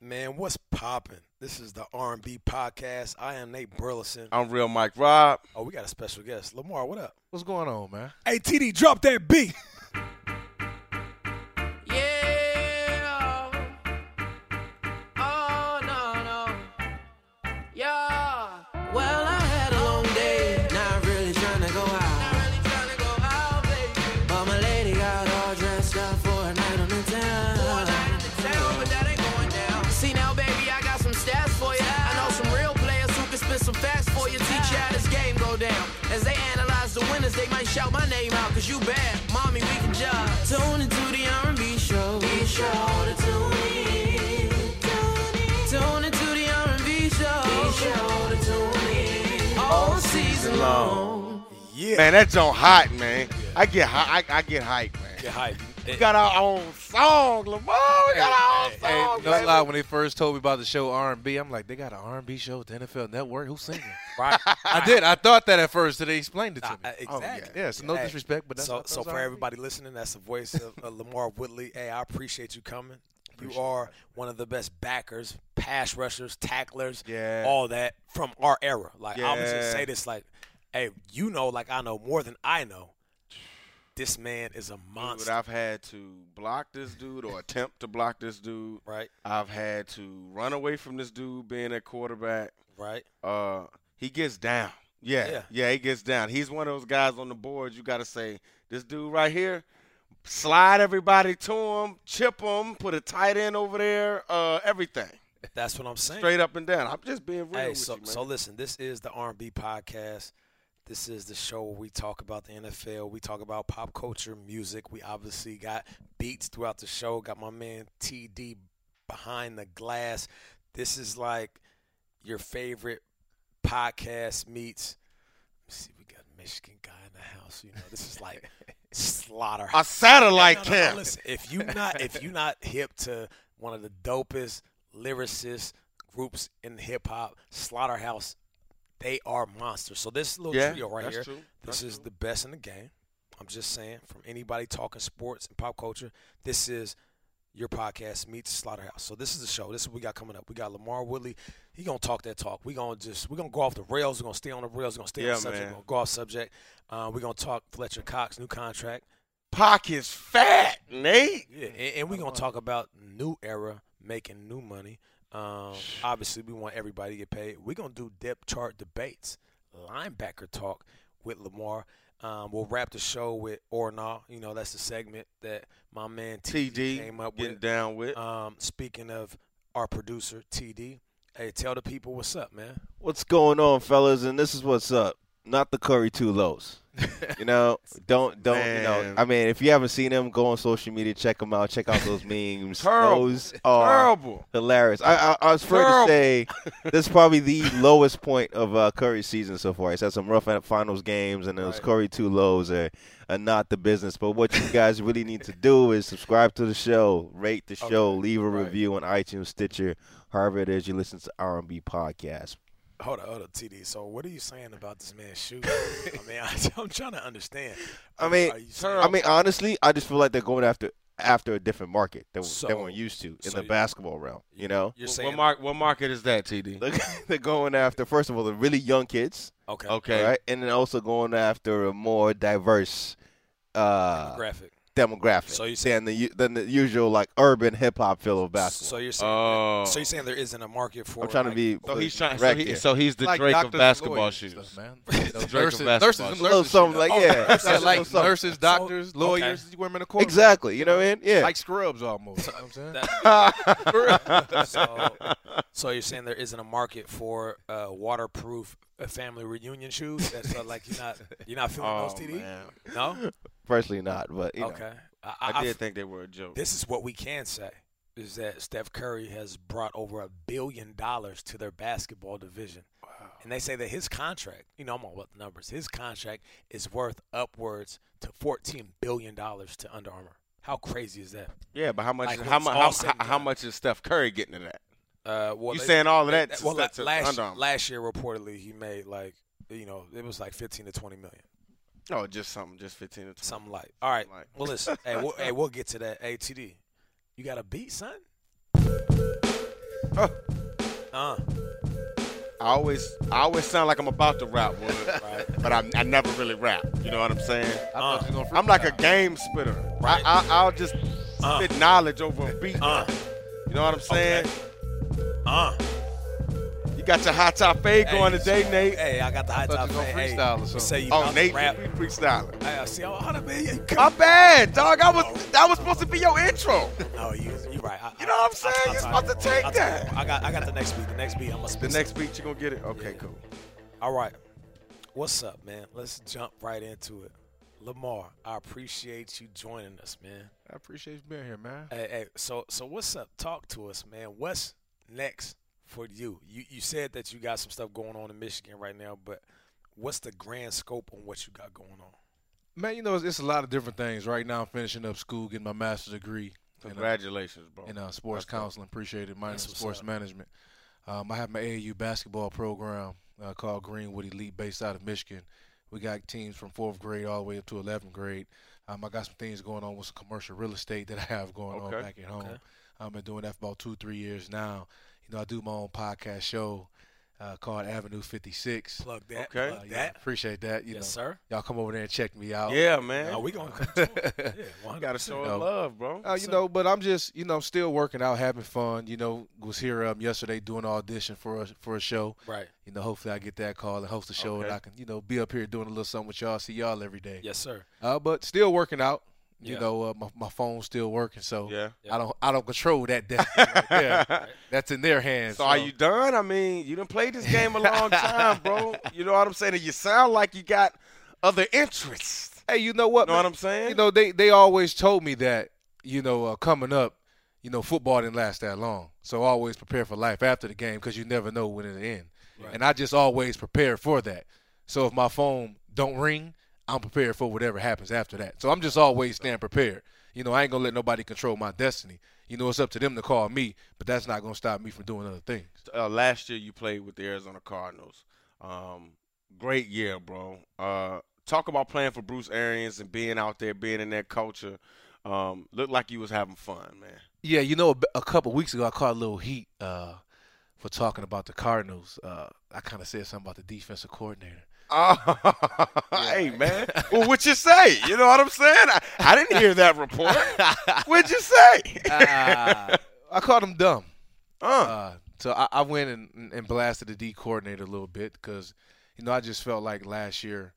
Man, what's poppin'? This is the R&B podcast. I am Nate Burleson. I'm real Mike Rob. Oh, we got a special guest. LaMarr, what up? What's going on, man? Hey, TD, drop that beat. shout my name out, cause you bad. Mommy, we can judge. Tune into the R&B show. Be sure to tune in. Tune into the R&B show. Be sure to tune in. All season long. Yeah. Man, that joint hot, man. I get hot. I, I get hype, man. Get hype. We got our own song, LaMarr. We got our own Hey, song. no lie, when they first told me about the show R&B, I'm like, they got an R&B show at the NFL Network. Who's singing? right. I did. I thought that at first, till they explained it to me. uh, Oh, exactly. yeah, so no Hey, disrespect, but that's so that's so for R&B. everybody listening, that's the voice of uh, LaMarr Woodley. Hey, I appreciate you coming. You are one of the best backers, pass rushers, tacklers, Yeah. all that from our era. Like I was just Yeah. say this, like, hey, you know, like I know more than I know. This man is a Dude, monster, I've had to block this dude or attempt to block this dude. right? I've had to run away from this dude being a quarterback. Right? Uh, he gets down. Yeah, Yeah. yeah, he gets down. He's one of those guys on the board. You got to say, this dude right here, slide everybody to him, chip him, put a tight end over there, uh, everything, That's what I'm saying. straight up and down. I'm just being real Hey, with so you, man. so listen, this is the R&B podcast. This is the show where we talk about the NFL. We talk about pop culture, music. We obviously got beats throughout the show. Got my man TD behind the glass. This is like your favorite podcast meets. See, we got a Michigan guy in the house. You know, this is like slaughter. a satellite No, no, no, camp. listen, if you not if you not hip to one of the dopest lyricists groups in hip hop, Slaughterhouse, they are monsters. So this little Yeah, trio right here, true. this That's is true. the best in the game. I'm just saying, from anybody talking sports and pop culture, this is your podcast meets Slaughterhouse. So this is the show. This is what we got coming up. We got LaMarr Woodley. He gonna talk that talk. We gonna just we gonna go off the rails. We're gonna stay on the rails. We're gonna stay Yeah, on the subject. man. We're gonna go off subject. Uh, we're gonna talk Fletcher Cox new contract. Pockets fat, Nate. Yeah, and, and we're gonna talk about new era making new money. Um, obviously, we want everybody to get paid. We're gonna do depth chart debates, linebacker talk with LaMarr. Um, we'll wrap the show with or not. You know, that's the segment that my man TD, TD came up getting with. down with. Um, speaking of our producer TD, hey, tell the people what's up, man. What's going on, fellas? And this is what's up. Not the Curry two lows. You know, don't don't you know? I mean, if you haven't seen them, go on social media, check them out, check out those memes. Terrible. Those are Terrible. hilarious. I I, I was afraid Terrible. to say this is probably the lowest point of uh, Curry's season so far. He's had some rough finals games, and those Right. Curry two lows are, are not the business. But what you guys really need to do is subscribe to the show, rate the show, Okay. leave a Right. review on iTunes, Stitcher, however it is you listen to R&B podcast. Hold up, hold up, TD. So, what are you saying about this man's shoes? I mean, I, I'm trying to understand. I mean, Are saying- I mean, honestly, I just feel like they're going after after a different market that So- they weren't used to in so the you- basketball realm. You know, you're What, saying what, mar- what market is that, TD? They're- they're going after first of all the really young kids, okay, Okay. right, and then also going after a more diverse uh, graphic. Demographic So you're than the than the usual like urban hip hop feel of basketball. So you're saying, Oh. so you're saying there isn't a market for? I'm trying to like- be So he's trying. So, he, so he's the like Drake doctors of basketball lawyers shoes. stuff, man. Drake nurses, nurses, shoes. them a little nurses, something like Oh, yeah, that's yeah, Yeah, like nurses, doctors, lawyers. You wear them in the court. exactly. You know what I mean? Yeah. Like scrubs almost. You know what I'm saying? so, so you're saying there isn't a market for uh, waterproof uh, family reunion shoes? That's uh, like you're not you're not feeling Oh, those TD? man. No. Personally, not, but you know. Okay. I, I, I- did think they were a joke. This is what we can say is that Steph Curry has brought over a billion dollars to their basketball division. And they say that his contract, you know, I'm all about the numbers. His contract is worth upwards to 14 billion dollars to Under Armour. How crazy is that? yeah, but how much? Like, how, when it's mu- all how, how, how much is Steph Curry getting in that? Uh, well, You saying all of that? that- to- well, la- to last Under Armour? last year reportedly he made like you know it was like 15 to 20 million, Oh, just something, just fifteen to 20. something like. All right, Like- well listen, hey, we'll, hey, we'll get to that. ATD, you got a beat, son? Uh, I always, I always sound like I'm about to rap, Right. but I, I never really rap. You know what I'm saying? I uh. gonna I'm like a game spitter. Right. I, I, I'll just Uh. spit knowledge over a beat. uh, You know what I'm saying? uh. You got your hot top fade going Hey, today, Nate. Hey, I got the high I thought top. you was gonna Hey, freestyle or you something. say you Oh, Nate, rap. you freestyling. Hey, I see. Oh, how man, you come. My bad, dog. I oh, was that was supposed to be your intro. Oh, you, you right. I, You know what I'm saying? I, You're I, supposed to take I, that. I got, I got the next beat. The next beat. I'm gonna The next beat you gonna get it? Okay, Yeah. cool. All right. What's up, man? Let's jump right into it. LaMarr, I appreciate you joining us, man. I appreciate you being here, man. Hey, hey, so so what's up? Talk to us, man. What's next for you? You you said that you got some stuff going on in Michigan right now, but what's the grand scope on what you got going on? Man, you know, it's, it's a lot of different things. Right now, I'm finishing up school, getting my master's degree in, uh, Congratulations, bro. in uh, sports That's dope. counseling. Appreciate it. Minor in That's what's sports up. management. Um, I have my AAU basketball program uh, called Greenwood Elite, based out of Michigan. We got teams from fourth grade all the way up to 11th grade. Um, I got some things going on with some commercial real estate that I have going Okay. on back at home. Okay. I've been doing that for about two, three years now. You know, I do my own podcast show uh, called Avenue 56. Plug that. Okay. Plug Uh, yeah, that. appreciate that. You yes, know, sir. y'all come over there and check me out. Yeah, man. Now we gonna come to. Yeah, gotta show No. love, bro. Uh, you So- know, but I'm just, you know, still working out, having fun. You know, was here um, yesterday doing an audition for a for a show. Right. You know, hopefully I get that call and host a show, and Okay. I can, you know, be up here doing a little something with y'all, see y'all every day. Yes, sir. Uh, but still working out. You Yeah. know, uh, my my phone's still working, so Yeah. I don't I don't control that destiny right there. That's in their hands. So are you done? I mean, you done played this game a long time, bro. You know what I'm saying? And you sound like you got other interests. Hey, you know what? You know man? what I'm saying? You know, they they always told me that, you know, uh, coming up, you know, football didn't last that long. So always prepare for life after the game because you never know when it'll end. Right. And I just always prepare for that. So if my phone don't ring, I'm prepared for whatever happens after that. So I'm just always staying prepared. You know, I ain't gonna let nobody control my destiny. You know, it's up to them to call me, but that's not gonna stop me from doing other things. uh, last year you played with the Arizona Cardinals. Um, great year, bro. Uh, talk about playing for Bruce Arians and being out there, being in that culture. Um, looked like you was having fun, man. Yeah, you know, a, couple weeks ago, I caught a little heat uh, for talking about the Cardinals. Uh, I kind of said something about the defensive coordinator. Oh, hey, man. Well, what you say? You know what I'm saying? I, I didn't hear that report. What'd you say? Uh, I called him dumb. uh, Uh, so I, I went and, and blasted the D coordinator a little bit because, you know, I just felt like last year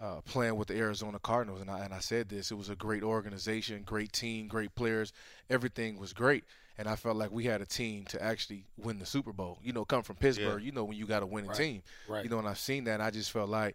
uh, playing with the Arizona Cardinals, and I, and I said this, it was a great organization, great team, great players. Everything was great. And I felt like we had a team to actually win the Super Bowl. You know, come from Pittsburgh, you know, when you got a winning Right. team. Right. You know, and I've seen that, and I just felt like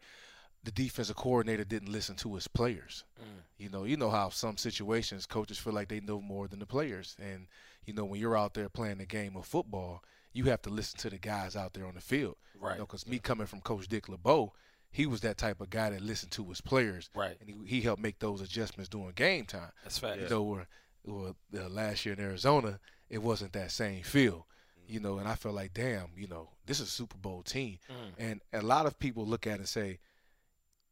the defensive coordinator didn't listen to his players. Mm. You know, you know how some situations coaches feel like they know more than the players, and you know when you're out there playing the game of football, you have to listen to the guys out there on the field. Right. You know, because me coming from Coach Dick LeBeau, he was that type of guy that listened to his players, Right. and he, he helped make those adjustments during game time. That's fact. You know, where, where uh, last year in Arizona, it wasn't that same feel. You know, and I felt like, damn, you know, this is a Super Bowl team, and a lot of people look at it and say,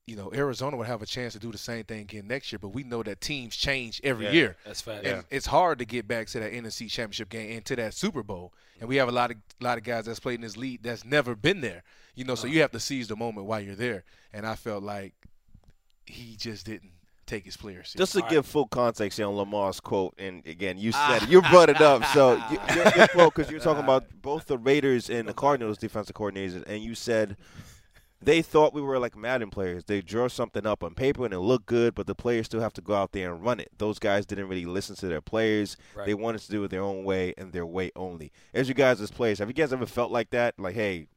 you know, Arizona would have a chance to do the same thing again next year, but we know that teams change every Yeah. year. That's fact. And it's hard to get back to that NFC Championship game and to that Super Bowl. And we have a lot of lot of guys that's played in this league that's never been there. You know, so you have to seize the moment while you're there. And I felt like he just didn't take his players seriously. Just to All give full context here on LaMarr's quote, and again, you said it, you brought it up. So you, your, your quote, because you're talking about both the Raiders and the Cardinals defensive coordinators, and you said they thought we were like Madden players. They draw something up on paper and it looked good, but the players still have to go out there and run it. Those guys didn't really listen to their players. Right. They wanted to do it their own way and their way only. As you guys as players, have you guys ever felt like that? Like, hey,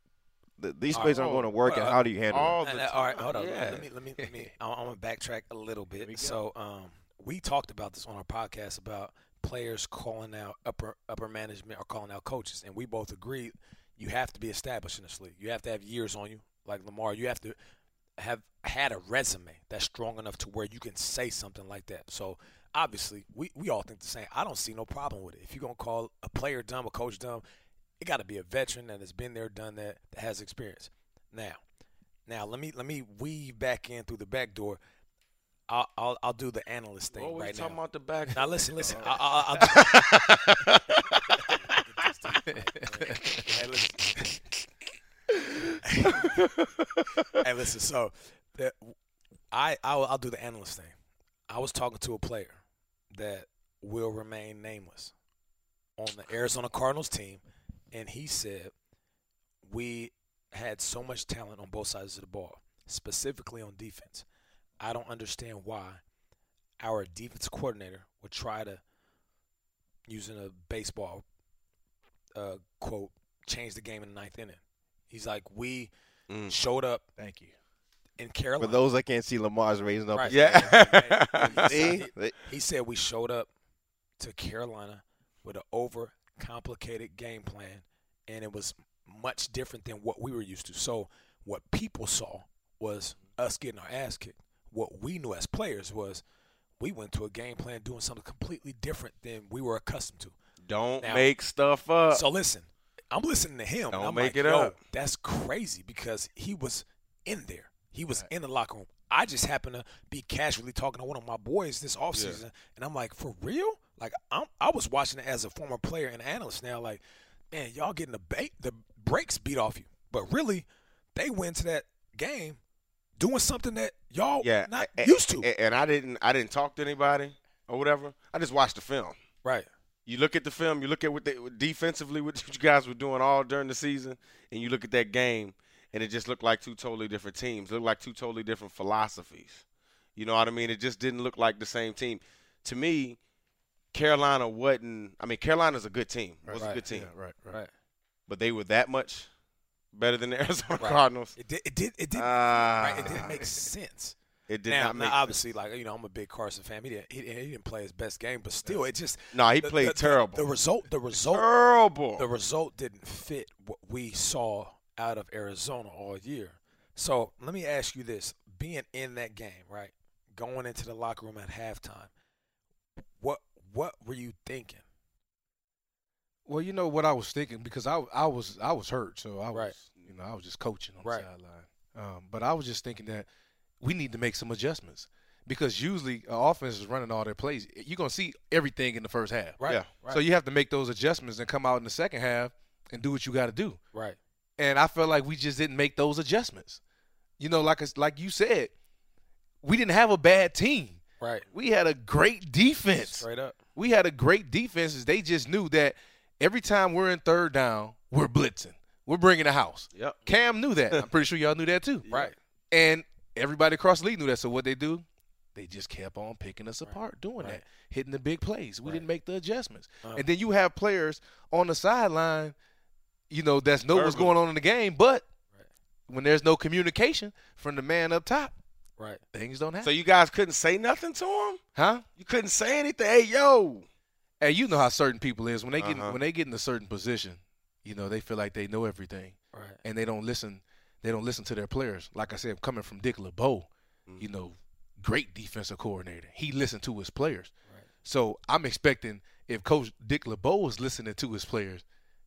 th- these All plays aren't going to work, and how do you handle it? all And, the uh, all right, hold on. Yeah. Let me let me let me. I'm, I'm gonna backtrack a little bit. So, um, we talked about this on our podcast about players calling out upper upper management or calling out coaches, and we both agreed you have to be established in this league. You have to have years on you, like LaMarr. You have to have had a resume that's strong enough to where you can say something like that. So. Obviously, we, we all think the same. I don't see no problem with it. If you're gonna call a player dumb, a coach dumb, it got to be a veteran that has been there, done that, that has experience. Now, now let me let me weave back in through the back door. I'll I'll, I'll do the analyst thing Always right now. Talking about the back. Now listen, listen. Oh. Hey, listen. hey, listen. So, the, I I'll, I'll do the analyst thing. I was talking to a player that will remain nameless on the Arizona Cardinals team and he said we had so much talent on both sides of the ball, specifically on defense. I don't understand why our defense coordinator would try to, using a baseball uh, quote, change the game in the ninth inning. He's like, we Mm. showed up Thank you. in Carolina. For those that can't see, LaMarr's raising up. Right. Yeah. He said- He said we showed up to Carolina with an over complicated game plan, and it was much different than what we were used to. So what people saw was us getting our ass kicked. What we knew as players was we went to a game plan doing something completely different than we were accustomed to. Don't Now- make stuff up. So listen, I'm listening to him. Don't I'm make like, it up. That's crazy because he was in there. He was in the locker room. I just happened to be casually talking to one of my boys this offseason, and I'm like, for real? Like I'm, I was watching it as a former player and analyst now. Like, man, y'all getting the bait, the brakes beat off you, but really, they went to that game doing something that y'all yeah, not a- a- used to. a- And I didn't I didn't talk to anybody or whatever. I just watched the film. right. You look at the film, you look at what they defensively what you guys were doing all during the season, and you look at that game, and it just looked like two totally different teams. It looked like two totally different philosophies. You know what I mean? It just didn't look like the same team. To me, Carolina wasn't. I mean, Carolina's a good team. It was a good team, Yeah, right, right. Right. but they were that much better than the Arizona Right. Cardinals. It did. It did. It did. Ah. right. It didn't make sense. It did now, not make. now, obviously, like you know, I'm a big Carson fan. He didn't, he, he didn't play his best game, but still, it just no, he the- played the- terrible. The result, the result, terrible. the result didn't fit what we saw out of Arizona all year. So let me ask you this: being in that game, right, going into the locker room at halftime, what what were you thinking? Well, you know what I was thinking because I I was I was hurt, so I was Right. you know I was just coaching on Right. the sideline. Um, but I was just thinking that we need to make some adjustments because usually an offense is running all their plays. You're gonna see everything in the first half, Right. Yeah. Right. so you have to make those adjustments and come out in the second half and do what you got to do. right. And I felt like we just didn't make those adjustments. You know, like it's- like you said, we didn't have a bad team. Right. We had a great defense Straight up. we had a great defense. They just knew that every time we're in third down, we're blitzing. We're bringing the house. Yep. Cam knew that. I'm pretty sure y'all knew that too. Right. And everybody across the league knew that. So what they do? They just kept on picking us apart, doing Right. that, hitting the big plays. We Right. didn't make the adjustments. Uh-huh. And then you have players on the sideline, you know, that's know what's going on in the game, but Right. when there's no communication from the man up top, Right. things don't happen. So you guys couldn't say nothing to him. huh? You couldn't say anything. Hey, yo. Hey, you know how certain people is when they get Uh-huh. when they get in a certain position, you know, they feel like they know everything. Right. and they don't listen. They don't listen to their players. Like I said, coming from Dick LeBeau, you know, great defensive coordinator. He listened to his players. Right. So I'm expecting if Coach Dick LeBeau was listening to his players,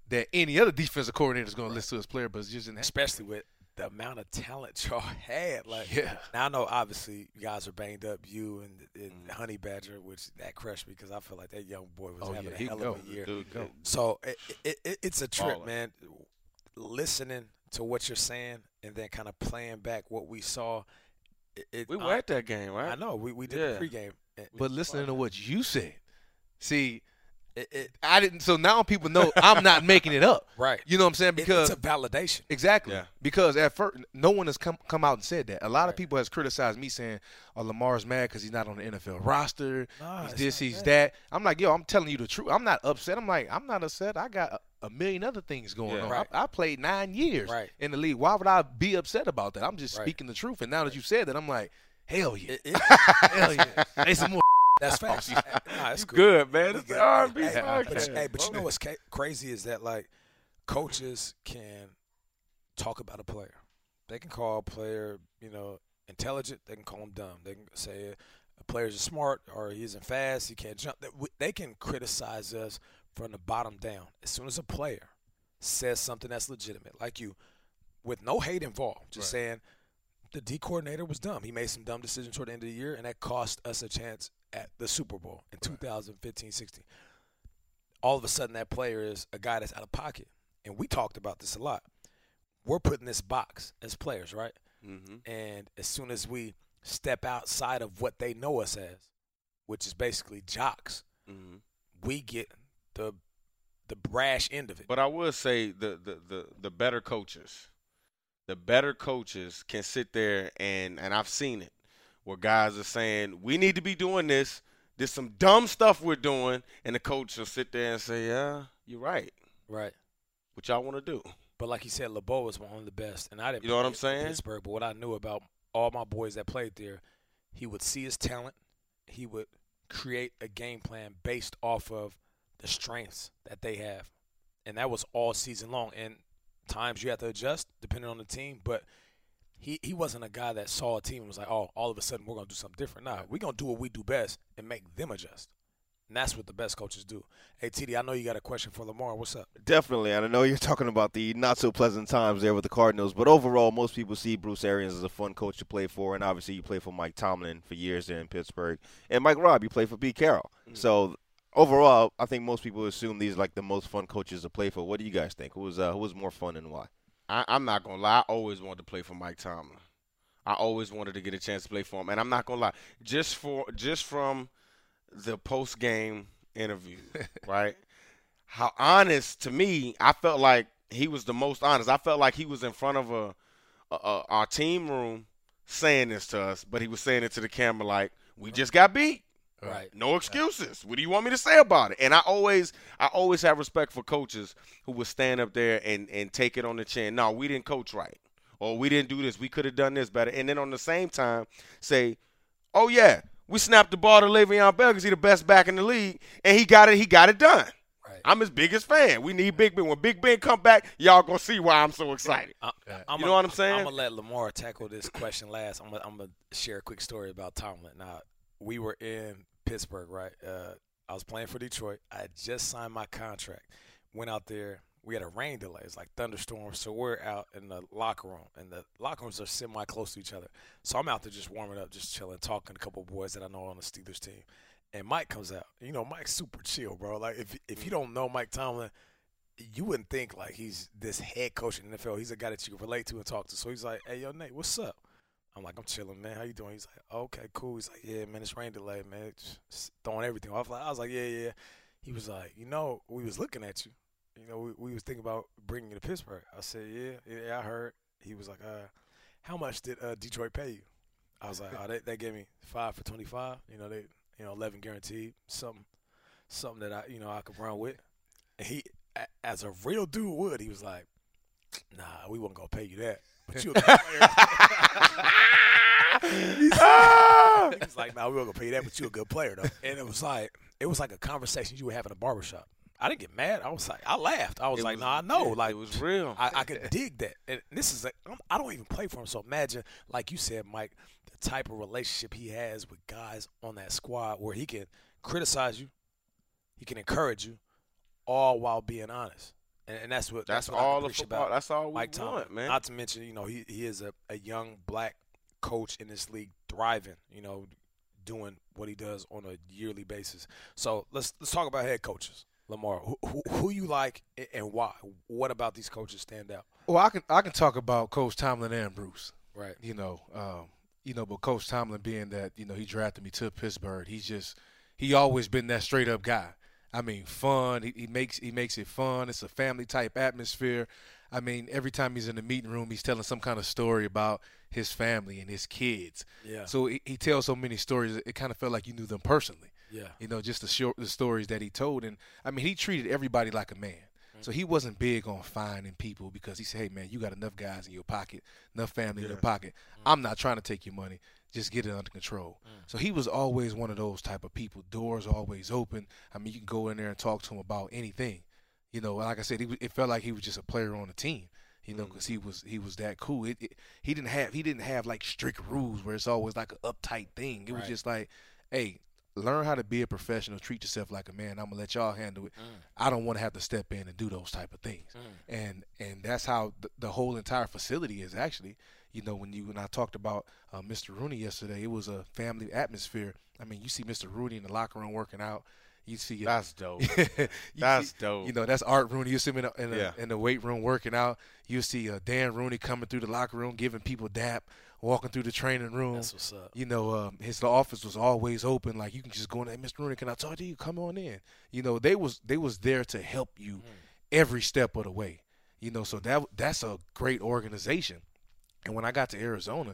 that any other defensive coordinator is going to listen to his player. But it's just in especially with the amount of talent y'all had. Like, Yeah. Now I know obviously you guys are banged up. You and, and Mm-hmm. Honey Badger, which that crushed me because I feel like that young boy was Oh, having yeah, a he hell go. of a year. Dude, Go. So it, it, it, it's a trip, Baller. man. Listening to what you're saying and then kind of playing back what we saw. We were I, at that game, right? I know we we did Yeah. the pregame. But listening to what you said, see, it, it, I didn't. So now people know I'm not making it up. right You know what I'm saying? Because it's a validation. Exactly. Yeah. Because at first, no one has come come out and said that. A lot of people has criticized me saying, "Oh, LaMarr's mad because he's not on the NFL roster. Nah, he's this, he's that. that." I'm like, "Yo, I'm telling you the truth. I'm not upset. I'm like, I'm not upset. I got a, million other things going Yeah. on. Right. I, I played nine years Right. in the league. Why would I be upset about that? I'm just Right. speaking the truth. And now that you said that, I'm like, hell yeah, it- hell yeah. Hey, some more. That's facts. Nah, that's cool. Good, man. It's the. R&B Hey, but, podcast. you- hey, but you know what's ca- crazy is that like coaches can talk about a player. They can call a player, you know, intelligent. They can call him dumb. They can say a player's are smart or he isn't fast. He can't jump. They- They can criticize us from the bottom down. As soon as a player says something that's legitimate, like you, with no hate involved, just Right. saying the D coordinator was dumb. He made some dumb decisions toward the end of the year, and that cost us a chance at the Super Bowl in 2015-16. All of a sudden, that player is a guy that's out of pocket, and we talked about this a lot. we're put in this box as players, right? Mm-hmm. And as soon as we step outside of what they know us as, which is basically jocks, Mm-hmm. we get the the brash end of it. But I would say the, the, the, the better coaches, the better coaches can sit there and and I've seen it where guys are saying we need to be doing this. There's some dumb stuff we're doing, and the coach will sit there and say, "Yeah, you're right. right. What y'all want to do?" But like you said, LeBeau was one of the best, and I didn't. You know what I'm saying? Pittsburgh, but what I knew about all my boys that played there, he would see his talent. He would create a game plan based off of the strengths that they have, and that was all season long. And times you have to adjust depending on the team, but he he wasn't a guy that saw a team and was like, oh, all of a sudden we're gonna do something different. Nah, we're gonna do what we do best and make them adjust. And that's what the best coaches do. Hey, TD, I know you got a question for LaMarr. What's up? Definitely, and I know you're talking about the not so pleasant times there with the Cardinals, but overall, most people see Bruce Arians as a fun coach to play for, and obviously, you played for Mike Tomlin for years there in Pittsburgh, and Mike Rob, you played for Pete Carroll. So overall, I think most people assume these are like the most fun coaches to play for. What do you guys think? Who was uh, who was more fun and why? I, I'm not gonna lie. I always wanted to play for Mike Tomlin. I always wanted to get a chance to play for him, and I'm not gonna lie. Just for just from the post game interview, right? How honest to me, I felt like he was the most honest. I felt like he was in front of a, a, a our team room saying this to us, but he was saying it to the camera like, "We just got beat." Right. No excuses. What do you want me to say about it? And I always, I always have respect for coaches who would stand up there and and take it on the chin. No, we didn't coach right, or we didn't do this. We could have done this better. And then on the same time, say, oh yeah, we snapped the ball to Le'Veon Bell because he's the best back in the league, and he got it. He got it done. Right. I'm his biggest fan. We need Big Ben. When Big Ben come back, y'all gonna see why I'm so excited. I, I'm You know what I'm saying? I'm gonna let LaMarr tackle this question last. I'm gonna, I'm gonna share a quick story about Tomlin. Now, we were in Pittsburgh, right? Uh, I was playing for Detroit. I had just signed my contract. Went out there. We had a rain delay. It's like thunderstorms, so we're out in the locker room, and the locker rooms are semi close to each other. So I'm out there just warming up, just chilling, talking to a couple of boys that I know on the Steelers team. And Mike comes out. You know, Mike's super chill, bro. Like if if you don't know Mike Tomlin, you wouldn't think like he's this head coach in the NFL. He's a guy that you can relate to and talk to. So he's like, "Hey, yo, Nate, what's up?" I'm like, "I'm chilling, man. How you doing?" He's like, "Okay, cool." He's like, "Yeah, man, it's rain delay, man. Just throwing everything off." I was like, "Yeah, yeah." He was like, "You know, we was looking at you. You know, we, we was thinking about bringing you to Pittsburgh." I said, "Yeah, yeah, I heard." He was like, "Uh, how much did uh, Detroit pay you?" I was like, "Oh, they, they gave me five for 25. You know, they, you know, 11 guaranteed. Something, something that I, you know, I could run with." And he, as a real dude would, he was like, "Nah, we wasn't gonna pay you that, but you a good player." Ah! he was like, "Nah, we wasn't gonna pay that, but you a good player though." And it was like, it was like a conversation you would have in a barbershop. I didn't get mad. I was like, I laughed. I was It like, was- "Nah, I know." Like it was real. I, I could dig that. And this is like, I'm, I don't even play for him. So imagine, like you said, Mike, the type of relationship he has with guys on that squad where he can criticize you, he can encourage you, all while being honest. And, and that's what That's what all the appreciate football. about That's all we Mike Tomlin, want, man. Not to mention, you know, he he is a, a young black coach in this league, thriving. You know, doing what he does on a yearly basis. So let's let's talk about head coaches. LaMarr, who, who, who you like and why? What about these coaches stand out? Well, I can I can talk about Coach Tomlin and Bruce. Right. You know, um, you know, but Coach Tomlin being that you know he drafted me to Pittsburgh, he's just he always been that straight up guy. I mean, fun. He, he makes he makes it fun. It's a family type atmosphere. I mean, every time he's in the meeting room, he's telling some kind of story about his family and his kids. Yeah. So he, he tells so many stories. It kind of felt like you knew them personally. Yeah. You know, just the short the stories that he told, and I mean, he treated everybody like a man. So he wasn't big on finding people because he said, "Hey, man, you got enough guys in your pocket, enough family in your pocket. Mm. I'm not trying to take your money. Just get it under control." Mm. So he was always one of those type of people. Doors always open. I mean, you can go in there and talk to him about anything. You know, like I said, he, it felt like he was just a player on the team. You know, mm. because he was he was that cool. It, it, he didn't have he didn't have like strict rules where it's always like an uptight thing. It was just like, hey, learn how to be a professional. Treat yourself like a man. I'm gonna let y'all handle it. I don't want to have to step in and do those type of things. And and that's how the, the whole entire facility is actually. You know, when you when I talked about uh, Mr. Rooney yesterday, it was a family atmosphere. I mean, you see Mr. Rooney in the locker room working out. You see, That's dope. That's see- dope. You know, that's Art Rooney. You see him in, the- in, the, Yeah. in the weight room working out. You see uh, Dan Rooney coming through the locker room, giving people dap, walking through the training room. That's what's up. You know, um, his office was always open. Like you can just go in there, Mr. Rooney, can I talk to you? Come on in. You know, they was they was there to help you Mm. every step of the way. You know, so that that's a great organization. And when I got to Arizona,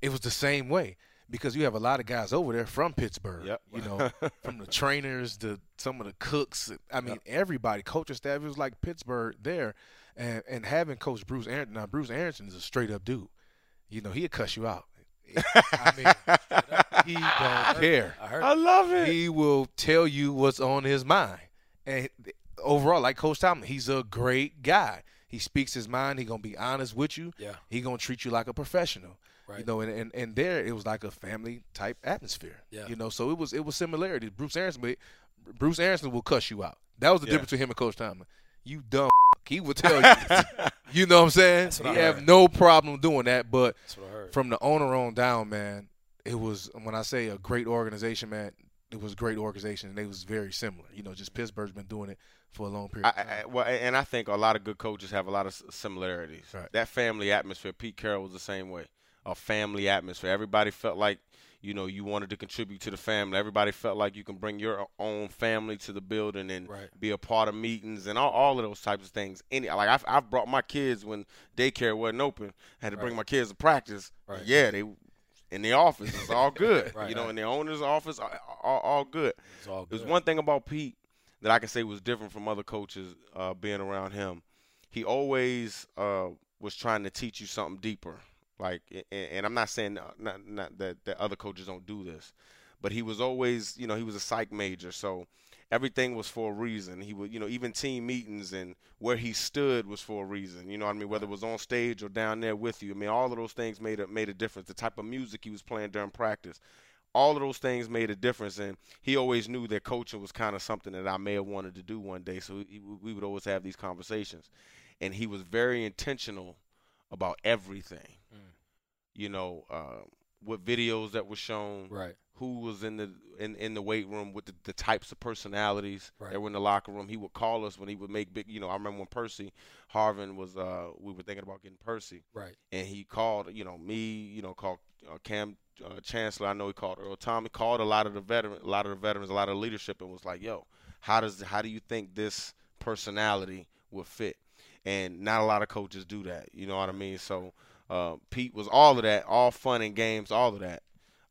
it was the same way because you have a lot of guys over there from Pittsburgh. Yep. You know, from the trainers to some of the cooks. I mean, everybody, coaching staff. It was like Pittsburgh there, and and having Coach Bruce Arians. Now Bruce Arians is a straight up dude. You know, he'd cuss you out. I mean, he don't care. I. I love it. He will tell you what's on his mind. And overall, like Coach Tomlin, he's a great guy. He speaks his mind. He gonna be honest with you. Yeah. He gonna treat you like a professional. You know, and, and and there it was like a family type atmosphere. Yeah. You know, so it was it was similarities. Bruce Arians, but Bruce Arians will cuss you out. That was the Yeah. difference between him and Coach Tomlin. You dumb. He will tell you. you know what I'm saying? That's He I have heard. no problem doing that, but That's what I heard. from the owner on down, man, it was when I say a great organization, man, it was a great organization, and they was very similar. You know, just Pittsburgh's been doing it for a long period. I, of time. I, well, and I think a lot of good coaches have a lot of similarities. Right. That family atmosphere. Pete Carroll was the same way. A family atmosphere. Everybody felt like you know you wanted to contribute to the family. Everybody felt like you can bring your own family to the building and Right. be a part of meetings and all, all of those types of things. Any like I've, I've brought my kids when daycare wasn't open. I had to bring my kids to practice. Right. Yeah, they in the office. It's all good. Right, you know, right. in the owner's office, all, all, all good. It's all There's one thing about Pete that I can say was different from other coaches uh, being around him. He always uh, was trying to teach you something deeper. Like, and, and I'm not saying uh, not, not that, that other coaches don't do this, but he was always, you know, he was a psych major, so everything was for a reason. He would, you know, even team meetings and where he stood was for a reason. You know what I mean? Whether it was on stage or down there with you. I mean, all of those things made a made a difference. The type of music he was playing during practice all of those things made a difference and he always knew that coaching was kind of something that I may have wanted to do one day so he, we would always have these conversations and he was very intentional about everything you know uh, what videos that were shown Right. who was in the in, in the weight room with the, the types of personalities Right. that were in the locker room he would call us when he would make big you know I remember when Percy Harvin was uh we were thinking about getting Percy Right. and he called, you know, me, you know, called uh, Kam uh, Chancellor. I know he called Earl Thomas, called a lot of the veteran, a lot of the veterans, a lot of leadership, and was like, "Yo, how does how do you think this personality will fit?" And not a lot of coaches do that. You know what I mean? So uh, Pete was all of that, all fun and games, all of that.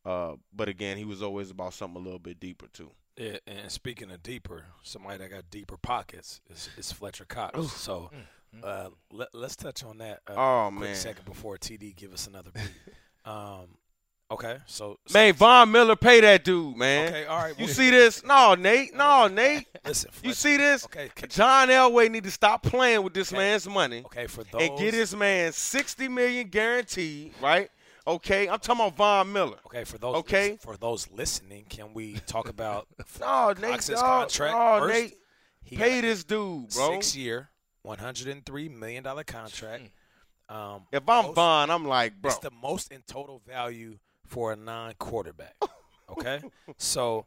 Uh, but again, he was always about something a little bit deeper too. Yeah, and speaking of deeper, somebody that got deeper pockets is, is Fletcher Cox. So uh, let, let's touch on that. Uh, Oh quick man, second before TD give us another beat. um, okay, so man, Von Miller, pay that dude, man. Okay, all right. You see this? No, Nate. No, Nate. Listen, You see this? Okay, John Elway need to stop playing with this Okay. man's money okay for those. and get his man sixty million guaranteed, right? Okay, I'm talking about Von Miller. Okay, for those. Okay. for those listening, can we talk about No, Nate, dog. contract No, first? Nate, He pay this dude, bro. Six year, one hundred and three million dollar contract. Um, If I'm most- Von, I'm like, bro. It's the most in total value for a non-quarterback. Okay, so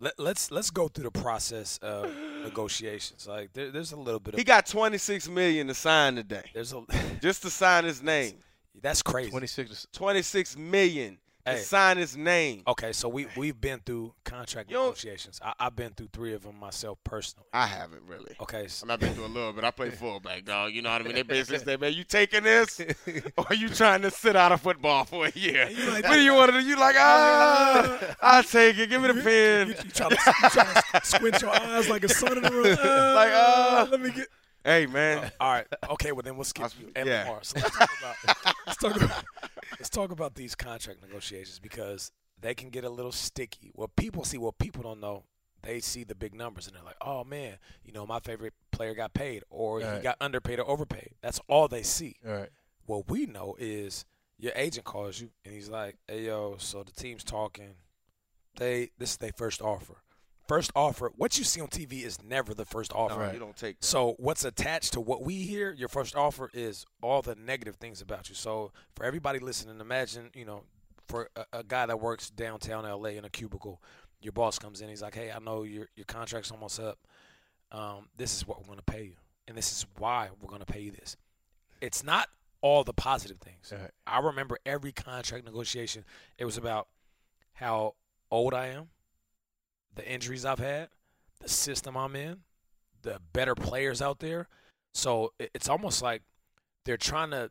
let, let's let's go through the process of negotiations. Like there, there's a little bit of He got 26 million to sign today, there's a just to sign his name. that's crazy. 26. 26 million to Hey. sign his name. Okay, so we we've been through contract You negotiations. I, I've been through three of them myself personally. I haven't really. Okay, so, I mean, I've been through a little bit. I play fullback, dog. You know what I mean? They basically say, man, you taking this or you trying to sit out of football for a year? what do you want to do? You like, ah, I'll take it. Give me the pen. you try to, you try to squint your eyes like a sun in the room. Like, uh, let me get. Hey, man. Uh, all right. Okay. Well, then we'll skip you and yeah. LaMarr. So let's talk about let's talk about let's talk about these contract negotiations because they can get a little sticky. What people see, what people don't know, they see the big numbers and they're like, "Oh man, you know, my favorite player got paid, or he got underpaid or overpaid." That's all they see. All right. What we know is your agent calls you and he's like, "Hey yo, so the team's talking. They this is their first offer. First offer. What you see on TV is never the first offer. No, you don't take that. So what's attached to what we hear, your first offer is all the negative things about you. So for everybody listening, imagine, you know, for a, a guy that works downtown LA in a cubicle, your boss comes in. He's like, "Hey, I know your your contract's almost up. Um, this is what we're going to pay you, and this is why we're going to pay you this." It's not all the positive things. Right. I remember every contract negotiation. It was about how old I am, the injuries I've had, the system I'm in, the better players out there. So it's almost like they're trying to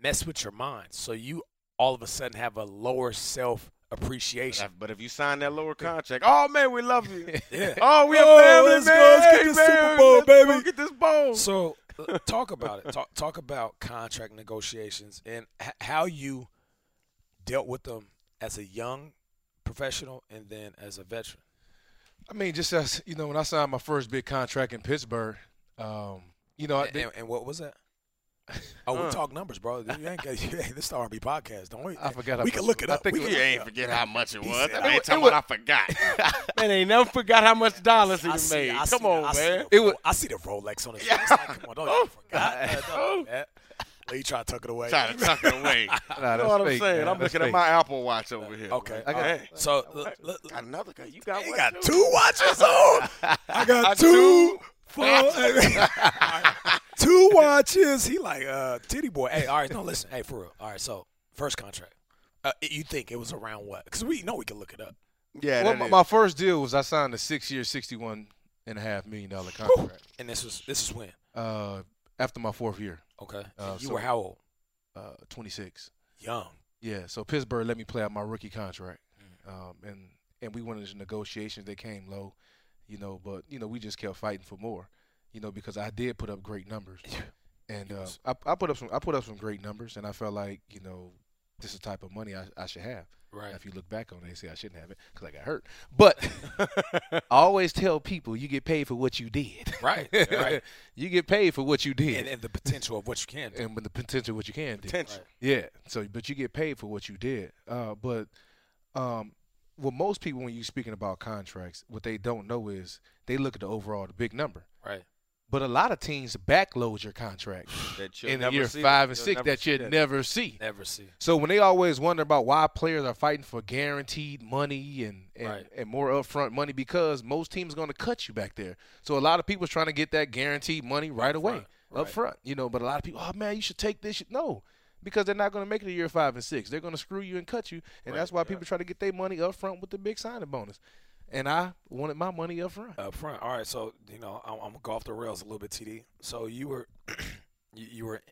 mess with your mind. So you all of a sudden have a lower self appreciation. But if you sign that lower contract, oh man, we love you. Yeah. Oh, we a Oh, family, let's go, man. let's get this man, Super Bowl, let's go baby. Get this bowl. So talk about it. Talk talk about contract negotiations and h- how you dealt with them as a young professional and then as a veteran. I mean, just as you know, when I signed my first big contract in Pittsburgh, um, you know, I, And, and, and what was that? Oh, we Uh. talk numbers, bro. You ain't got, you ain't, this is the R&B podcast, don't we? I forgot. how We can look it I up. think We it can was- You ain't forget how much it was. said- That It man wa- talking about I forgot. man, ain't never forgot how much dollars he I done see- made. I Come see- on, I see man. the- It was- I see the Rolex on his face. Like, come on, don't you forgot. man, don't do that. Let you try to tuck it away. Trying to tuck it away. Nah, you know what I'm fake, saying? man. I'm That's looking at my Apple Watch over here. Okay. I got, okay. So look, look, got another guy. You got he got too? two watches on. I got I two. two. Full, two watches. He like uh titty boy. Hey, all right, no, listen. Hey, for real. All right, so first contract. Uh, you think it was around what? Because we know we can look it up. Yeah, Well, my, my first deal was I signed a six-year, sixty-one and a half million dollar contract. And this was this is when. uh, after my fourth year, Okay. Uh, you so- were how old? uh, twenty-six. Young. Yeah, so Pittsburgh let me play out my rookie contract, Mm. um, and and we went into negotiations. They came low, you know, but you know we just kept fighting for more, you know, because I did put up great numbers, and uh, I, I put up some I put up some great numbers, and I felt like you know this is the type of money I, I should have. Right. If you look back on it, they say I shouldn't have it because I got hurt. But I always tell people you get paid for what you did. Right. Right. you get paid for what you did, and, and the potential of what you can do. and with the potential of what you can do. Potential. Yeah. So, but you get paid for what you did. Uh, but um, well, most people when you're speaking about contracts, what they don't know is they look at the overall, the big number. Right. But a lot of teams backload your contract in the year five and You'll six that you never see. Never see. So when they always wonder about why players are fighting for guaranteed money and and, Right. and more upfront money because most teams are going to cut you back there. So a lot of people trying to get that guaranteed money right away front, up right. front. You know, but a lot of people, oh man, you should take this. No, because they're not going to make it to year five and six. They're going to screw you and cut you, and that's why people try to get their money up front with the big signing bonus. And I wanted my money up front. Up front. All right. So you know, I'm, I'm gonna go off the rails a little bit, TD. So you were, you, you were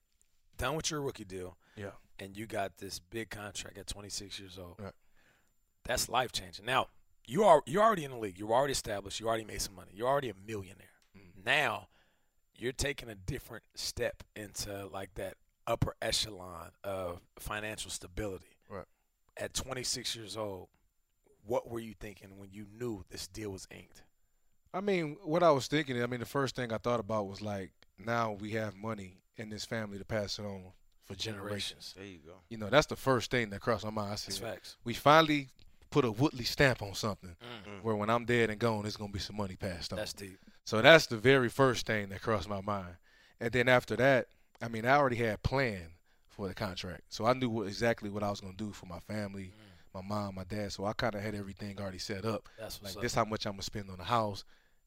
done with your rookie deal, Yeah. and you got this big contract at 26 years old. Right. That's life changing. Now you are you're already in the league. You're already established. You already made some money. You're already a millionaire. Mm. Now you're taking a different step into like that upper echelon of financial stability. Right. At 26 years old, what were you thinking when you knew this deal was inked? I mean, what I was thinking, I mean, the first thing I thought about was like, now we have money in this family to pass it on for generations. There you go. You know, that's the first thing that crossed my mind. I That's facts. we finally put a Woodley stamp on something Mm. where when I'm dead and gone, there's going to be some money passed on. That's deep. So that's the very first thing that crossed my mind. And then after that, I mean, I already had planned for the contract. So I knew what, exactly what I was going to do for my family, my mom, my dad. So I kind of had everything already set up. That's what's Like up. this how much I'm going to spend on the house.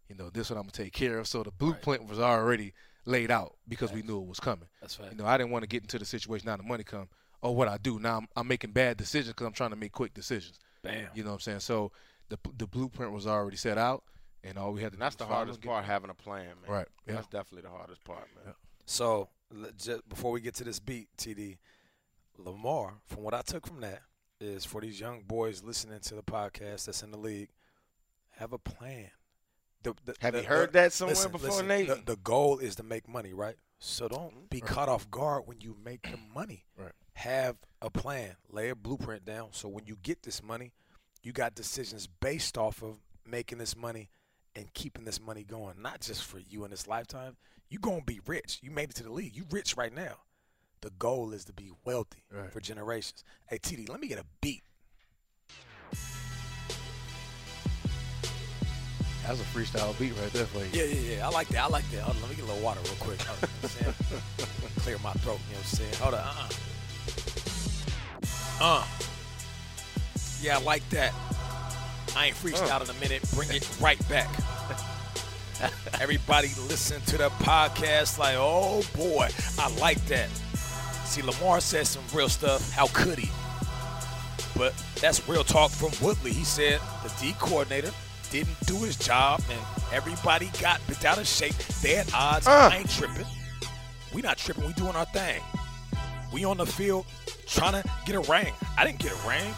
You know, this what I'm going to take care of. So the blueprint was already laid out because we knew it was coming. That's facts. You know, I didn't want to get into the situation now the money come. Oh, what I do now? I'm, I'm making bad decisions because I'm trying to make quick decisions. Bam. You know what I'm saying? So the the blueprint was already set out, and all we had to And that's do the was follow hardest and get- part, having a plan, man. Right. Yeah. That's definitely the hardest part, man. So just before we get to this beat, TD, LaMarr, from what I took from that, is for these young boys listening to the podcast that's in the league, have a plan. The, the, Have the- you heard that somewhere listen, before, listen, Nate? The, the goal is to make money, right? So don't be caught off guard when you make the money. Right. Have a plan. Lay a blueprint down. So when you get this money, you got decisions based off of making this money and keeping this money going. Not just for you in this lifetime. You gonna be rich. You made it to the league. You rich right now. The goal is to be wealthy Right. for generations. Hey TD, let me get a beat. That's a freestyle beat right there for you. Yeah, yeah, yeah. I like that. I like that. Hold on, let me get a little water real quick. Hold on, you know what I'm saying? Clear my throat, you know what I'm saying? Hold on, uh-uh. Uh. Yeah, I like that. I ain't freestyle in a minute. Bring it right back. Everybody listen to the podcast like, oh boy, I like that. See, LaMarr said some real stuff. How could he? But that's real talk from Woodley. He said the D coordinator didn't do his job and everybody got bent out of shape. They had odds. Uh. I ain't tripping. We not tripping. We doing our thing. We on the field trying to get a ring. I didn't get a ring.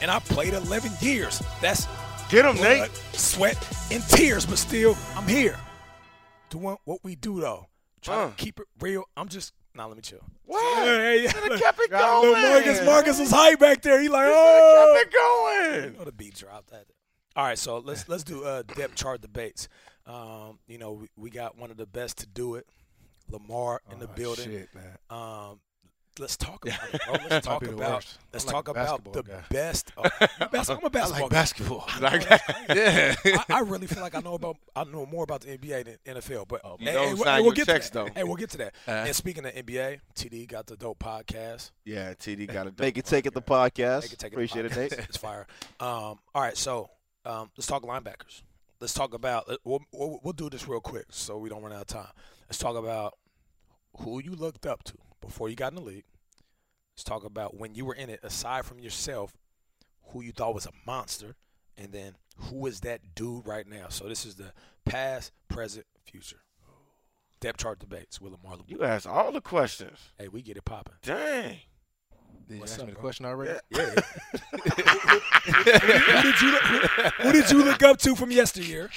And I played 11 years. That's Get him, blood, Nate. sweat, and tears, but still, I'm here. Doing what we do, though. Trying Uh. to keep it real. I'm just, nah, let me chill. What? Hey, yeah. Shoulda kept it Got little going. Marcus, Marcus was hype back there. He like, oh, Kept oh. it going. You know the beat dropped that. All right, so let's let's do uh, depth chart debates. Um, you know, we, we got one of the best to do it, LaMarr in the Oh, building. Shit, man. Um, let's talk about it, bro. Let's talk be the about worst. let's I'm like talk a about basketball the guy. best. Oh, you I'm a I basketball. like guy. basketball. Like That's that. crazy. yeah. I, I really feel like I know about I know more about the NBA than NFL. But You hey, don't hey, we'll- sign hey, we'll your get checks, to that. though. Hey, we'll get to that. Uh. and speaking of NBA, TD got the dope podcast. Yeah, TD got a Make it take it the podcast. Take it, take it, Appreciate it, podcast. Nate. It's fire. Um, all right, so um, let's talk linebackers. Let's talk about. uh, We'll, we'll, we'll do this real quick so we don't run out of time. Let's talk about who you looked up to before you got in the league. Let's talk about when you were in it, aside from yourself, who you thought was a monster, and then who is that dude right now. So this is the past, present, future. Depth chart debates with LaMarr. LeBron. You asked all the questions. Hey, we get it popping. Dang. Did you What's ask up, me the bro? question already? Yeah. who, did you look, who, who did you look up to from yesteryear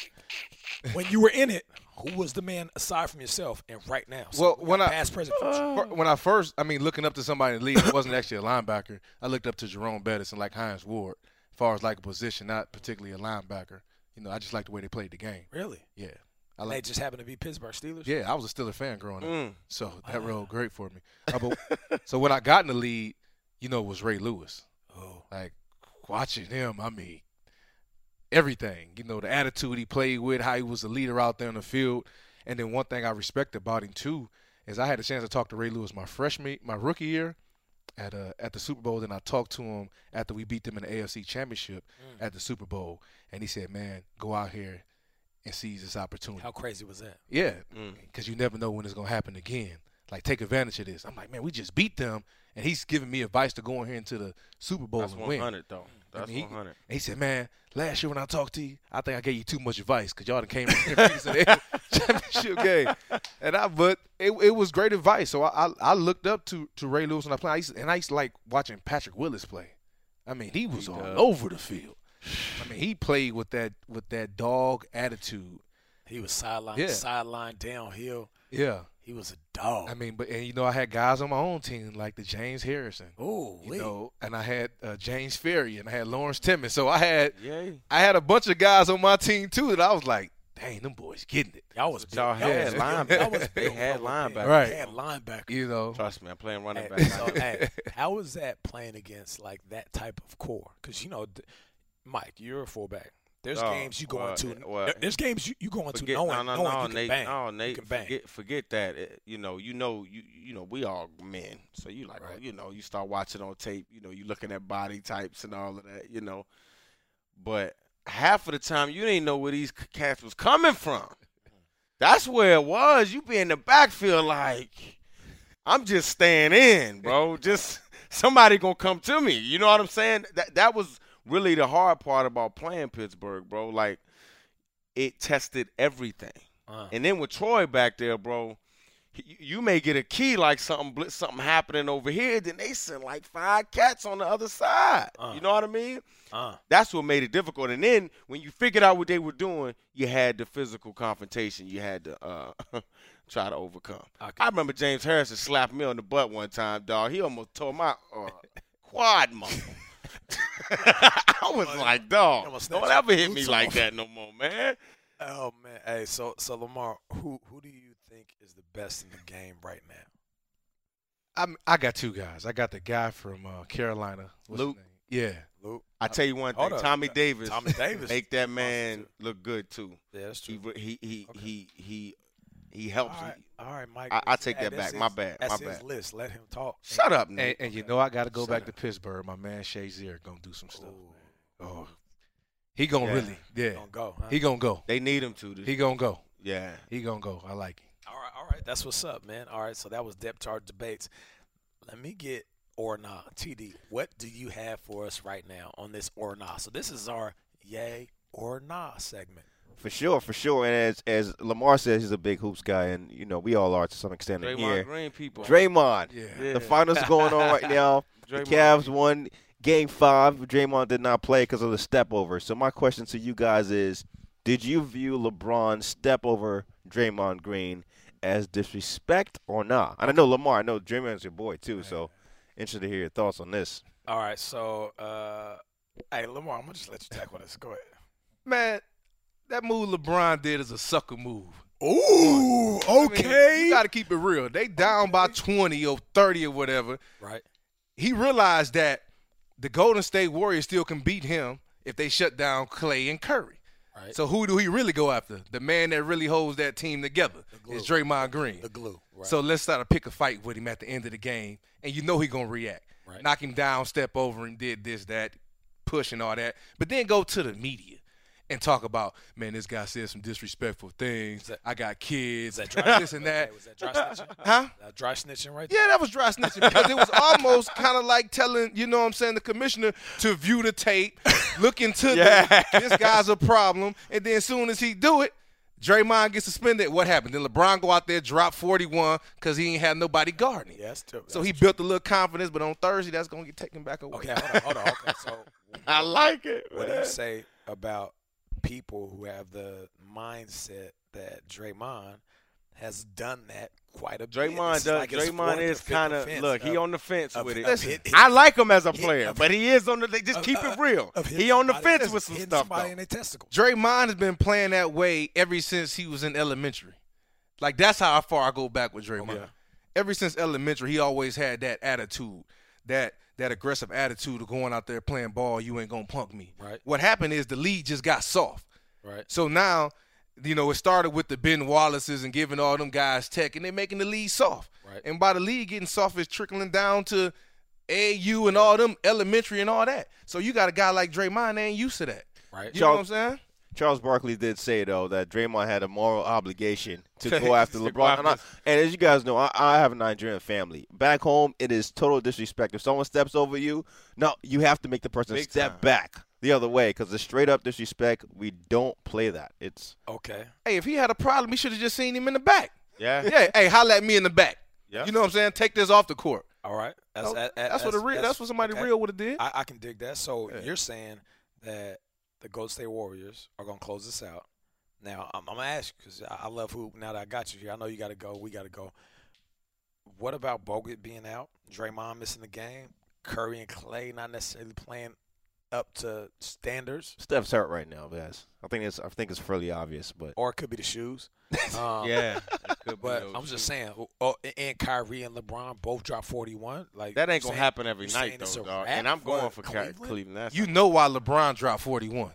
when you were in it? Who was the man aside from yourself and right now? So Well, we when got I- past, present, future. When I first, I mean, looking up to somebody in the league, I wasn't actually a linebacker. I looked up to Jerome Bettis and like Hines Ward, as far as like a position, not particularly a linebacker. You know, I just like the way they played the game. really? Yeah, I like. they just happened to be Pittsburgh Steelers. Yeah, I was a Steeler fan growing up, Mm. so that role great for me. Uh, but, so when I got in the league, you know, it was Ray Lewis. Oh, Like watching him, I mean, everything. You know, the attitude he played with, how he was a leader out there on the field. And then one thing I respect about him too is I had a chance to talk to Ray Lewis my freshman, my rookie year at uh, at the Super Bowl. Then I talked to him after we beat them in the AFC Championship at the Super Bowl, and he said, "Man, go out here and seize this opportunity." how crazy was that? Yeah, Mm. because you never know when it's gonna happen again. Like take advantage of this. I'm like, man, we just beat them, and he's giving me advice to go in here into the Super Bowl That's and win. 100 though. That's mean, he- 100. And he said, "Man, last year when I talked to you, I think I gave you too much advice because y'all done came in the championship game." And I, but it, it was great advice. So I, I, I looked up to, to Ray Lewis when I played, I used, and I used to like watching Patrick Willis play. I mean, he was all does. over the field. I mean, he played with that with that dog attitude. He was sideline, Yeah. sideline, downhill. Yeah. He was a dog. I mean, but and you know, I had guys on my own team like the James Harrison. oh, You know, and I had uh, James Farrior and I had Lawrence Timmons. So I had Yay. I had a bunch of guys on my team too that I was like, dang, them boys getting it. y'all was y'all had was- linebackers. y'all was They had from within. linebackers. Right. They had linebackers. You know, Trust me, I'm playing running back. so, hey, how was that playing against like that type of core? Because you know, Mike, you're a fullback. There's Oh, games you go well, into. Eh, well, there's games you, you go into Forget, knowing, no, no, knowing no, you can Nate, bang. no, you Nate, bang. forget, forget that. It- you know, you know, you, you know, we all men. So you like, oh, Right. you know, you start watching on tape. You know, you looking at body types and all of that. You know, but half of the time you didn't know where these cats was coming from. That's where it was. You be in the backfield like, I'm just staying in, bro. just somebody gonna come to me. You know what I'm saying? That that was really the hard part about playing Pittsburgh, bro. Like, it tested everything. Uh, And then with Troy back there, bro, he- you may get a key like something something happening over here, then they send like five cats on the other side. Uh. You know what I mean? uh, That's what made it difficult. And then when you figured out what they were doing, you had the physical confrontation. You had to uh, try to overcome. I I remember James Harrison slapped me on the butt one time, dog. He almost tore my uh, quad muscle. I was like, dog, almost snatched don't your ever hit me like off. that no more, man. oh man, hey, so so LaMarr, who who do you think is the best in the game right now? I'm, I got two guys. I got the guy from uh, Carolina. What's his Luke. name? Yeah. Luke. I tell you one Hold thing, up. Tommy Davis, Tommy Davis. make that man look good too. Yeah, that's true. re- he he Okay. he he he helps. All right, all right, Mike. I- I take that that's back. My his- bad. That's My his bad. list. Let him talk. Shut up, And, Nate. and you know I got to go Shut back up. to Pittsburgh. My man Shazier gonna do some stuff. Ooh. Oh, He gonna Yeah. really, yeah. Gonna go. Huh? He gonna go. They need him to. He gonna go. yeah. He gonna go. I like him. All right, all right. That's what's up, man. All right, so that was depth chart debates. Let me get or not. TD, what do you have for us right now on this or not? So this is our yay or nah segment. For sure, for sure. And as as LaMarr says, he's a big hoops guy, and you know we all are to some extent in Draymond here. Green people. Draymond, Yeah. Yeah. the finals are going on right now. The Cavs won Game Five. Draymond did not play because of the step over. So my question to you guys is: Did you view LeBron step over Draymond Green as disrespect or not? And I know LaMarr. I know Draymond's your boy too. So interested to hear your thoughts on this. All right, so uh, hey LaMarr, I'm gonna just let you tackle this. Go ahead. Man, that move LeBron did is a sucker move. Ooh, I mean, you got to keep it real. They down by 20 or 30 or whatever. right. He realized that the Golden State Warriors still can beat him if they shut down Clay and Curry. Right. So who do he really go after? The man that really holds that team together is Draymond Green. The glue. Right. So let's start to pick a fight with him at the end of the game, and you know he gonna react. Right. Knock him down, step over, and did this, that, push and all that. But then go to the media and talk about, man, this guy said some disrespectful things. that- I got kids, that dry this and that. Was that dry snitching? Huh? That dry snitching right There. Yeah, that was dry snitching because it was almost kind of like telling, you know what I'm saying, the commissioner to view the tape, look into Yeah. the, this guy's a problem, and then as soon as he do it, Draymond gets suspended. What happened? Then LeBron go out there, drop 41 because he ain't had nobody guarding. him. Yeah, that's true. So he built a little confidence, but on Thursday that's gonna get taken back away. Okay, hold on, hold on. Okay, so I like it. what do you say about people who have the mindset that Draymond has done that quite a bit? Draymond This does. like Draymond is kind of offense look. He on the fence of- with it. of hit- I like him as a player, of- but he is on the. Just of- keep uh, it real. of He on the fence with some stuff somebody though. in their testicle. Draymond has been playing that way ever since he was in elementary. Like that's how far I go back with Draymond. Yeah. Ever since elementary, he always had that attitude, that that aggressive attitude of going out there playing ball. You ain't gonna punk me. Right. What happened is the league just got soft. Right. So now, you know, it started with the Ben Wallaces and giving all them guys tech, and they're making the league soft. Right. And by the league getting soft, it's trickling down to AAU and all them elementary and all that. So you got a guy like Draymond, they ain't used to that. Right. You know what I'm saying? Charles Barkley did say though that Draymond had a moral obligation to go after LeBron. And, I- and as you guys know, I, I have a Nigerian family. Back home, it is total disrespect. If someone steps over you, no, you have to make the person Big step time. back the other way because it's straight up disrespect. We don't play that. It's Okay. Hey, if he had a problem, he should have just seen him in the back. Yeah. Yeah, hey, holla at me in the back. Yeah. You know what I'm saying? Take this off the court. All right. That's So, that- that- that's, what a real. That's, what somebody okay. real would have did. I, I can dig that. So Yeah. you're saying that the Golden State Warriors are going to close this out. Now, I'm, I'm going to ask you because I, I love hoop. Now that I got you here, I know you got to go. We got to go. What about Bogut being out? Draymond missing the game? Curry and Clay not necessarily playing up to standards? Steph's hurt right now, guys. I think it's I think it's fairly obvious, but Or it could be the shoes. Um, Yeah. It could be But I'm two. just saying, oh, and Kyrie and LeBron both dropped 41. Like that ain't gonna saying- happen every night though, dog. And I'm going for Cleveland? Cleveland. Cleveland. That's You know why LeBron dropped 41?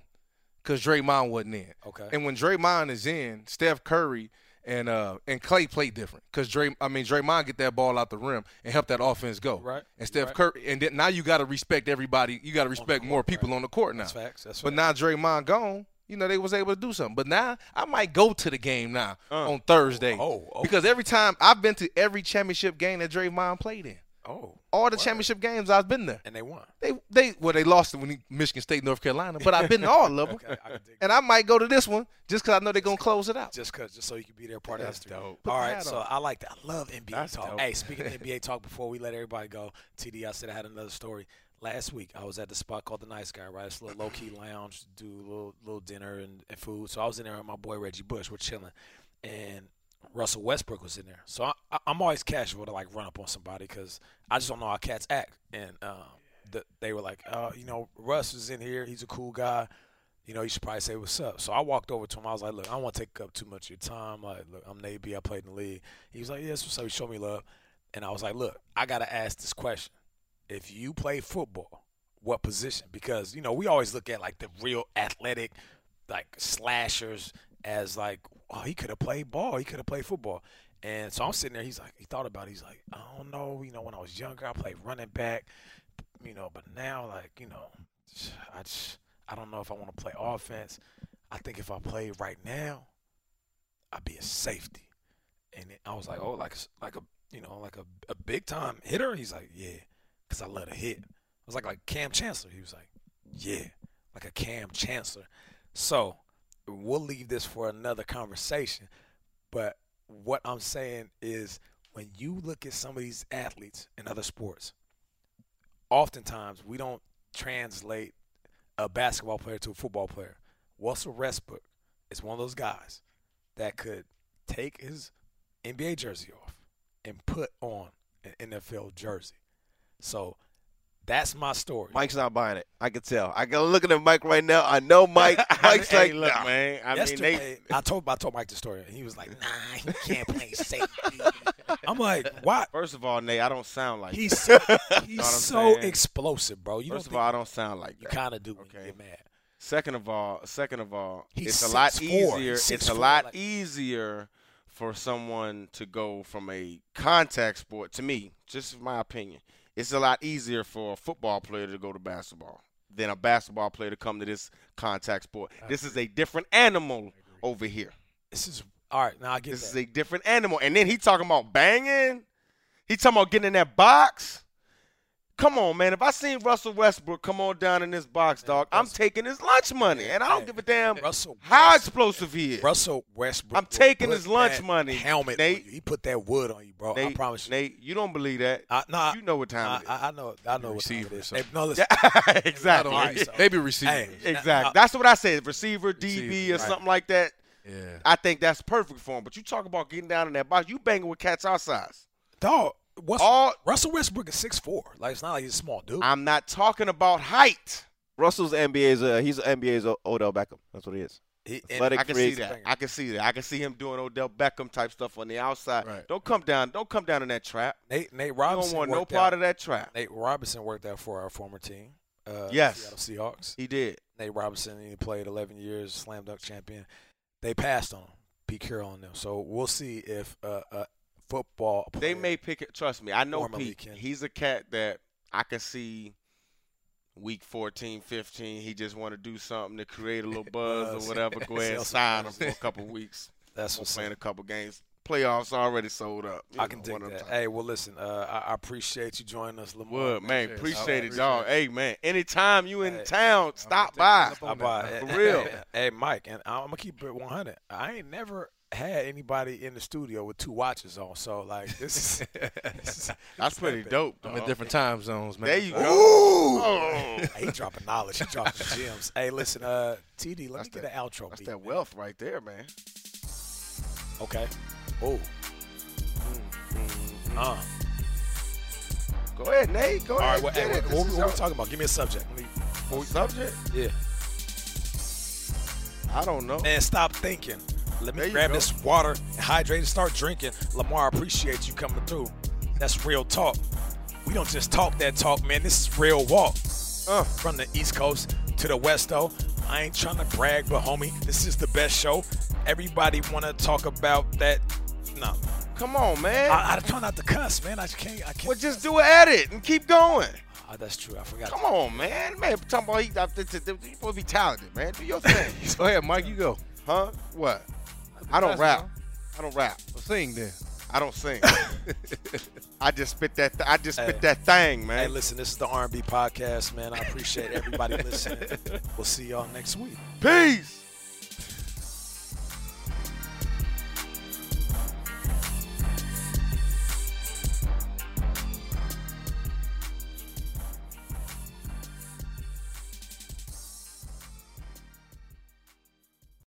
Because Draymond wasn't in. Okay. And when Draymond is in, Steph Curry and uh and Clay played different. Because Dray, I mean Draymond get that ball out the rim and help that offense go. Right. And Steph Right. Curry, and then now you got to respect everybody. You got to respect more people right. on the court now. That's facts. That's But facts. now Draymond gone, you know they was able to do something. But now I might go to the game now Uh. on Thursday. Oh, okay. because every time I've been to every championship game that Draymond played in, Oh. All the Word. championship games I've been there. And they won. They they well they lost it when he, Michigan State, North Carolina, but I've been to all of them. Okay, I And I might go to this one just because I know they're gonna close it out. just cause, just so you can be there part That's of history. dope. Put All the right, so on. I like that. I love NBA That's talk. dope. Hey, speaking of NBA talk, before we let everybody go, TD, I said I had another story. Last week, I was at the spot called the Nice Guy, right? It's a little low key lounge, do a little little dinner and, and food. So I was in there with my boy Reggie Bush. We're chilling, and Russell Westbrook was in there. So I, I'm always casual to like run up on somebody because I just don't know how cats act. And um, the, they were like, uh, you know, Russ is in here. He's a cool guy you know, you should probably say what's up. So I walked over to him. I was like, look, I don't want to take up too much of your time. Like, look, I'm Nate I played in the league. He was like, yes, what's up? He showed me love. And I was like, look, I got to ask this question. If you play football, what position? Because, you know, we always look at like the real athletic, like slashers as like, oh, he could have played ball. He could have played football. And so I'm sitting there. He's like, he thought about it. He's like, I don't know. You know, when I was younger, I played running back, you know, but now, like, you know, I just, I don't know if I want to play offense. I think if I play right now, I'd be a safety. And I was like, oh, like like a you know like a, a big time hitter. He's like, yeah, because I let a hit. I was like like Kam Chancellor. He was like, yeah, like a Kam Chancellor. So we'll leave this for another conversation. But what I'm saying is when you look at some of these athletes in other sports, oftentimes we don't translate a basketball player to a football player. Russell Westbrook is one of those guys that could take his NBA jersey off and put on an NFL jersey. So that's my story. Mike's not buying it. I can tell. I can look at Mike right now. I know Mike. Mike's hey, like, look, nah. man. I mean, they. I told I told Mike the story, and he was like, "Nah, he can't play safety." I'm like, "Why?" First of all, Nate, I don't sound like. He's so, he's so saying? explosive, bro. You First don't of all, I don't sound like you that. kind of do when Okay. you get mad. Second of all, second of all, He's it's a lot 6'4". easier. He's It's a lot like- easier for someone to go from a contact sport to me, just my opinion. It's a lot easier for a football player to go to basketball than a basketball player to come to this contact sport. This is a different animal over here. This is all right. Now I get This that. is a different animal. And then he talking about banging. He talking about getting in that box. Come on, man. If I seen Russell Westbrook come on down in this box, dog, I'm Russell- taking his lunch money. And I don't Hey, give a damn Russell how explosive he is. Russell Westbrook. I'm taking his lunch money, Helmet. Nate. He put that wood on you, bro. I promise you. Nate, you don't believe that. I, nah, you know what time I, it is. I, I know. I know what time Receiver it. Hey, no, listen. exactly. All right, so- Maybe receivers. Hey, Exactly. That's what I said. Receiver, DB, or right. something like that. Yeah. I think that's perfect for him. But you talk about getting down in that box. You banging with cats our size. Dog, Russell, All- Russell Westbrook is six four. Like it's not like he's a small dude. I'm not talking about height. Russell's NBA's. Uh, he's NBA's O- Odell Beckham. That's what he is. He- and- I can see creates- that. I can see that. I can see him doing Odell Beckham type stuff on the outside. Right. Don't come down. Don't come down in that trap. Nate, Nate You Robinson don't want no worked part out, of that trap. Nate Robinson worked out for our former team. Uh, Yes. Seattle Seahawks. He did. Nate Robinson, he played 11 years, slam dunk champion. They passed on him. Pete Carroll on them. So we'll see if uh, a football. They may pick it. Trust me. I know Formerly Pete. can. He's a cat that I can see. Week 14, 15, he just want to do something to create a little buzz Buzz. or whatever. Go ahead and sign him for a couple weeks. That's We're what's playing up. a couple games. Playoffs already sold up. You I can know, dig one of them that. Hey, well, listen, uh, I, I appreciate you joining us, LaMarr. Wood, man, Appreciate it. appreciate I it, appreciate dog. it. Hey, man, anytime you in Hey. town, stop by. it up on How about that. it? For real. Hey, hey, Mike, and I'm gonna keep it 100. I ain't never had anybody in the studio with two watches on, so like this is. this is- That's pretty dope, I'm in different time zones, man. There you go. Ooh. Oh. Hey, he dropping knowledge. He dropping gems. Hey, listen, uh, TD, let That's me get an outro. That's beat, that man. wealth right there, man. Okay. Oh. Uh. Go ahead, Nate. Go All ahead. right. What, get hey, it. what, This we- what we talking about? Give me a subject. Me, What subject? yeah. I don't know. Man, stop thinking. Let me grab go. this water, and hydrate, and start drinking. LaMarr, I appreciate you coming through. That's real talk. We don't just talk that talk, man. This is real walk. Uh. From the East Coast to the West, though. I ain't trying to brag, but homie, this is the best show. Everybody want to talk about that. No, Come on, man. I, I try not to cuss, man. I just can't. I can't. well, just do an edit and keep going. Ah, that's true. I forgot. Come on, man. Man, talking about he, you supposed to be talented, man. Do your thing. Go ahead, Mike. You go. huh? What? I don't rap. I don't rap. Well, sing then. I don't sing. I just spit that. Th- I just spit Hey. that thing, man. Hey, listen, this is the R&B podcast, man. I appreciate everybody listening. We'll see y'all next week. Peace.